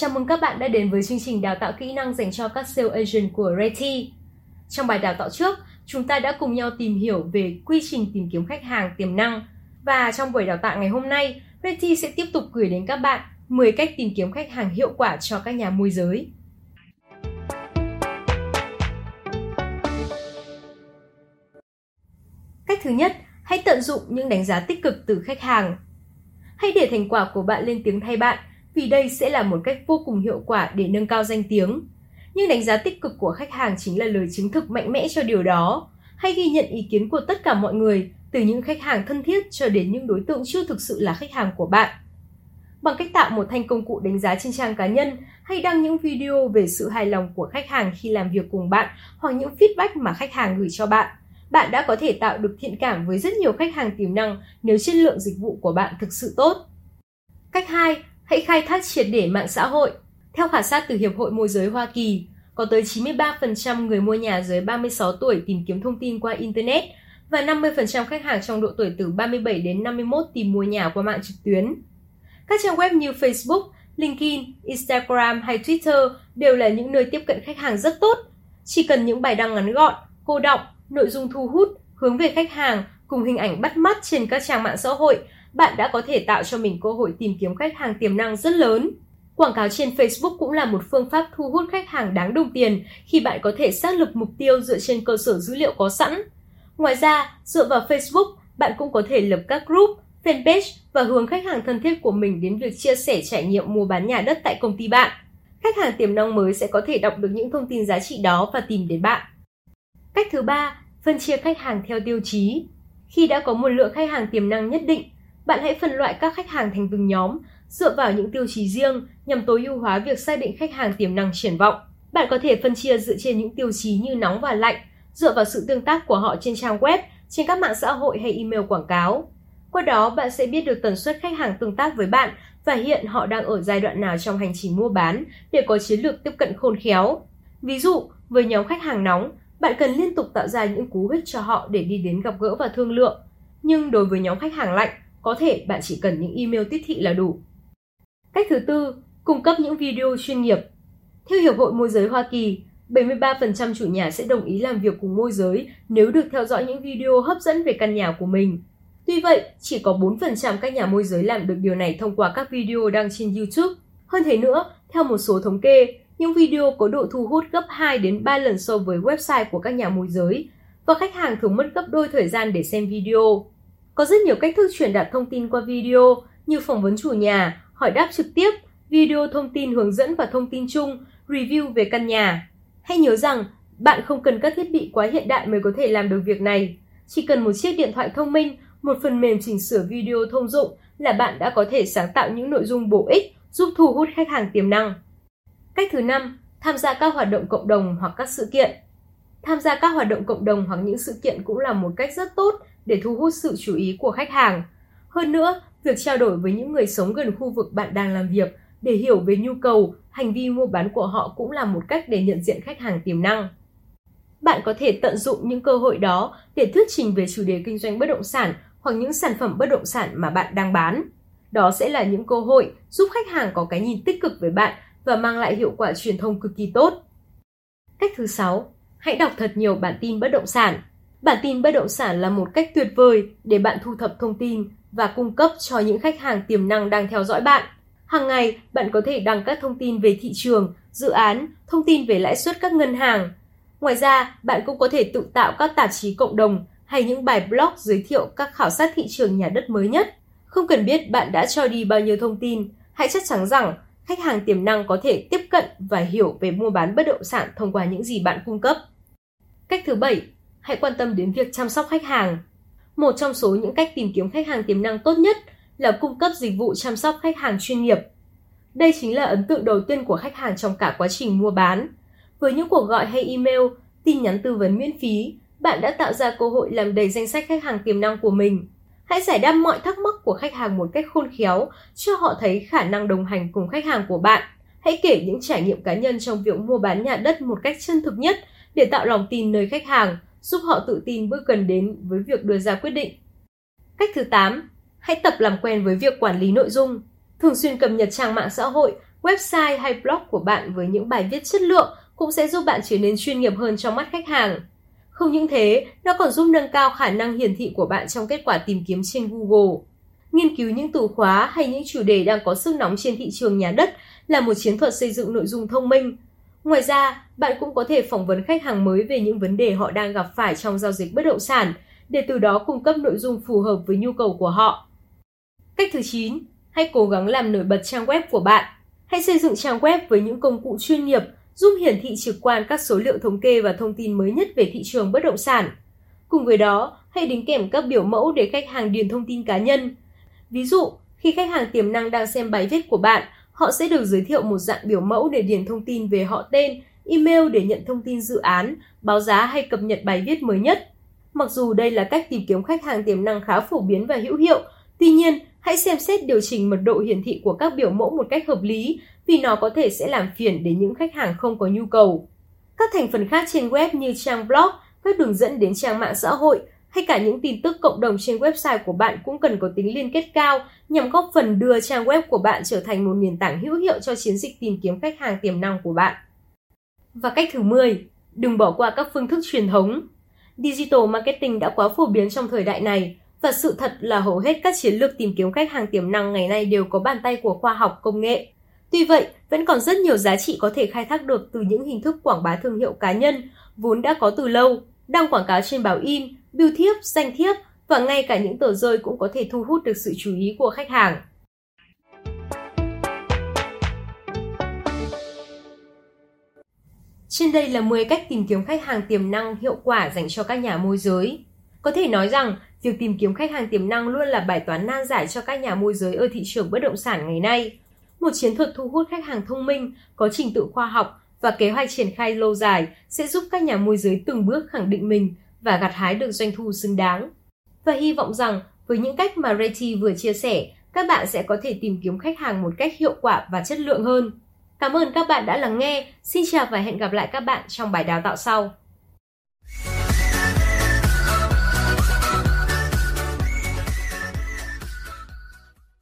Chào mừng các bạn đã đến với chương trình đào tạo kỹ năng dành cho các sales agent của Reti. Trong bài đào tạo trước, chúng ta đã cùng nhau tìm hiểu về quy trình tìm kiếm khách hàng tiềm năng. Và trong buổi đào tạo ngày hôm nay, Reti sẽ tiếp tục gửi đến các bạn 10 cách tìm kiếm khách hàng hiệu quả cho các nhà môi giới. Cách thứ nhất, hãy tận dụng những đánh giá tích cực từ khách hàng. Hãy để thành quả của bạn lên tiếng thay bạn vì đây sẽ là một cách vô cùng hiệu quả để nâng cao danh tiếng. Nhưng đánh giá tích cực của khách hàng chính là lời chứng thực mạnh mẽ cho điều đó. Hãy ghi nhận ý kiến của tất cả mọi người, từ những khách hàng thân thiết cho đến những đối tượng chưa thực sự là khách hàng của bạn. Bằng cách tạo một thanh công cụ đánh giá trên trang cá nhân hay đăng những video về sự hài lòng của khách hàng khi làm việc cùng bạn hoặc những feedback mà khách hàng gửi cho bạn, bạn đã có thể tạo được thiện cảm với rất nhiều khách hàng tiềm năng nếu chất lượng dịch vụ của bạn thực sự tốt. Cách 2, hãy khai thác triệt để mạng xã hội. Theo khảo sát từ Hiệp hội Môi giới Hoa Kỳ, có tới 93% người mua nhà dưới 36 tuổi tìm kiếm thông tin qua Internet và 50% khách hàng trong độ tuổi từ 37 đến 51 tìm mua nhà qua mạng trực tuyến. Các trang web như Facebook, LinkedIn, Instagram hay Twitter đều là những nơi tiếp cận khách hàng rất tốt. Chỉ cần những bài đăng ngắn gọn, cô động, nội dung thu hút, hướng về khách hàng cùng hình ảnh bắt mắt trên các trang mạng xã hội bạn đã có thể tạo cho mình cơ hội tìm kiếm khách hàng tiềm năng rất lớn. Quảng cáo trên Facebook cũng là một phương pháp thu hút khách hàng đáng đồng tiền khi bạn có thể xác lập mục tiêu dựa trên cơ sở dữ liệu có sẵn. Ngoài ra, dựa vào Facebook, bạn cũng có thể lập các group, fanpage và hướng khách hàng thân thiết của mình đến việc chia sẻ trải nghiệm mua bán nhà đất tại công ty bạn. Khách hàng tiềm năng mới sẽ có thể đọc được những thông tin giá trị đó và tìm đến bạn. Cách thứ ba, phân chia khách hàng theo tiêu chí. Khi đã có một lượng khách hàng tiềm năng nhất định, bạn hãy phân loại các khách hàng thành từng nhóm, dựa vào những tiêu chí riêng nhằm tối ưu hóa việc xác định khách hàng tiềm năng triển vọng. Bạn có thể phân chia dựa trên những tiêu chí như nóng và lạnh, dựa vào sự tương tác của họ trên trang web, trên các mạng xã hội hay email quảng cáo. Qua đó, bạn sẽ biết được tần suất khách hàng tương tác với bạn và hiện họ đang ở giai đoạn nào trong hành trình mua bán để có chiến lược tiếp cận khôn khéo. Ví dụ, với nhóm khách hàng nóng, bạn cần liên tục tạo ra những cú hích cho họ để đi đến gặp gỡ và thương lượng. Nhưng đối với nhóm khách hàng lạnh, có thể bạn chỉ cần những email tiếp thị là đủ. Cách thứ tư, cung cấp những video chuyên nghiệp. Theo Hiệp hội Môi giới Hoa Kỳ, 73% chủ nhà sẽ đồng ý làm việc cùng môi giới nếu được theo dõi những video hấp dẫn về căn nhà của mình. Tuy vậy, chỉ có 4% các nhà môi giới làm được điều này thông qua các video đăng trên YouTube. Hơn thế nữa, theo một số thống kê, những video có độ thu hút gấp 2 đến 3 lần so với website của các nhà môi giới và khách hàng thường mất gấp đôi thời gian để xem video. Có rất nhiều cách thức truyền đạt thông tin qua video như phỏng vấn chủ nhà, hỏi đáp trực tiếp, video thông tin hướng dẫn và thông tin chung, review về căn nhà. Hãy nhớ rằng, bạn không cần các thiết bị quá hiện đại mới có thể làm được việc này. Chỉ cần một chiếc điện thoại thông minh, một phần mềm chỉnh sửa video thông dụng là bạn đã có thể sáng tạo những nội dung bổ ích giúp thu hút khách hàng tiềm năng. Cách thứ năm, tham gia các hoạt động cộng đồng hoặc các sự kiện. Tham gia các hoạt động cộng đồng hoặc những sự kiện cũng là một cách rất tốt để thu hút sự chú ý của khách hàng. Hơn nữa, việc trao đổi với những người sống gần khu vực bạn đang làm việc để hiểu về nhu cầu, hành vi mua bán của họ cũng là một cách để nhận diện khách hàng tiềm năng. Bạn có thể tận dụng những cơ hội đó để thuyết trình về chủ đề kinh doanh bất động sản hoặc những sản phẩm bất động sản mà bạn đang bán. Đó sẽ là những cơ hội giúp khách hàng có cái nhìn tích cực với bạn và mang lại hiệu quả truyền thông cực kỳ tốt. Cách thứ 6, hãy đọc thật nhiều bản tin bất động sản. Bản tin bất động sản là một cách tuyệt vời để bạn thu thập thông tin và cung cấp cho những khách hàng tiềm năng đang theo dõi bạn. Hàng ngày, bạn có thể đăng các thông tin về thị trường, dự án, thông tin về lãi suất các ngân hàng. Ngoài ra, bạn cũng có thể tự tạo các tạp chí cộng đồng hay những bài blog giới thiệu các khảo sát thị trường nhà đất mới nhất. Không cần biết bạn đã cho đi bao nhiêu thông tin, hãy chắc chắn rằng khách hàng tiềm năng có thể tiếp cận và hiểu về mua bán bất động sản thông qua những gì bạn cung cấp. Cách thứ bảy, hãy quan tâm đến việc chăm sóc khách hàng. Một trong số những cách tìm kiếm khách hàng tiềm năng tốt nhất là cung cấp dịch vụ chăm sóc khách hàng chuyên nghiệp. Đây chính là ấn tượng đầu tiên của khách hàng trong cả quá trình mua bán. Với những cuộc gọi hay email, tin nhắn tư vấn miễn phí, bạn đã tạo ra cơ hội làm đầy danh sách khách hàng tiềm năng của mình. Hãy giải đáp mọi thắc mắc của khách hàng một cách khôn khéo, cho họ thấy khả năng đồng hành cùng khách hàng của bạn. Hãy kể những trải nghiệm cá nhân trong việc mua bán nhà đất một cách chân thực nhất để tạo lòng tin nơi khách hàng, giúp họ tự tin bước gần đến với việc đưa ra quyết định. Cách thứ 8, hãy tập làm quen với việc quản lý nội dung. Thường xuyên cập nhật trang mạng xã hội website hay blog của bạn với những bài viết chất lượng cũng sẽ giúp bạn trở nên chuyên nghiệp hơn trong mắt khách hàng. Không những thế, nó còn giúp nâng cao khả năng hiển thị của bạn trong kết quả tìm kiếm trên Google. Nghiên cứu những từ khóa hay những chủ đề đang có sức nóng trên thị trường nhà đất là một chiến thuật xây dựng nội dung thông minh. Ngoài ra, bạn cũng có thể phỏng vấn khách hàng mới về những vấn đề họ đang gặp phải trong giao dịch bất động sản, để từ đó cung cấp nội dung phù hợp với nhu cầu của họ. Cách thứ 9, hãy cố gắng làm nổi bật trang web của bạn. Hãy xây dựng trang web với những công cụ chuyên nghiệp giúp hiển thị trực quan các số liệu thống kê và thông tin mới nhất về thị trường bất động sản. Cùng với đó, hãy đính kèm các biểu mẫu để khách hàng điền thông tin cá nhân. Ví dụ, khi khách hàng tiềm năng đang xem bài viết của bạn, họ sẽ được giới thiệu một dạng biểu mẫu để điền thông tin về họ tên, email để nhận thông tin dự án, báo giá hay cập nhật bài viết mới nhất. Mặc dù đây là cách tìm kiếm khách hàng tiềm năng khá phổ biến và hữu hiệu, tuy nhiên hãy xem xét điều chỉnh mật độ hiển thị của các biểu mẫu một cách hợp lý vì nó có thể sẽ làm phiền đến những khách hàng không có nhu cầu. Các thành phần khác trên web như trang blog, các đường dẫn đến trang mạng xã hội hay cả những tin tức cộng đồng trên website của bạn cũng cần có tính liên kết cao nhằm góp phần đưa trang web của bạn trở thành một nền tảng hữu hiệu cho chiến dịch tìm kiếm khách hàng tiềm năng của bạn. Và cách thứ 10, đừng bỏ qua các phương thức truyền thống. Digital marketing đã quá phổ biến trong thời đại này và sự thật là hầu hết các chiến lược tìm kiếm khách hàng tiềm năng ngày nay đều có bàn tay của khoa học công nghệ. Tuy vậy, vẫn còn rất nhiều giá trị có thể khai thác được từ những hình thức quảng bá thương hiệu cá nhân vốn đã có từ lâu, đăng quảng cáo trên báo in, bưu thiếp, danh thiếp và ngay cả những tờ rơi cũng có thể thu hút được sự chú ý của khách hàng. Trên đây là 10 cách tìm kiếm khách hàng tiềm năng hiệu quả dành cho các nhà môi giới. Có thể nói rằng, việc tìm kiếm khách hàng tiềm năng luôn là bài toán nan giải cho các nhà môi giới ở thị trường bất động sản ngày nay. Một chiến thuật thu hút khách hàng thông minh, có trình tự khoa học và kế hoạch triển khai lâu dài sẽ giúp các nhà môi giới từng bước khẳng định mình và gặt hái được doanh thu xứng đáng. Và hy vọng rằng với những cách mà Reti vừa chia sẻ, các bạn sẽ có thể tìm kiếm khách hàng một cách hiệu quả và chất lượng hơn. Cảm ơn các bạn đã lắng nghe. Xin chào và hẹn gặp lại các bạn trong bài đào tạo sau.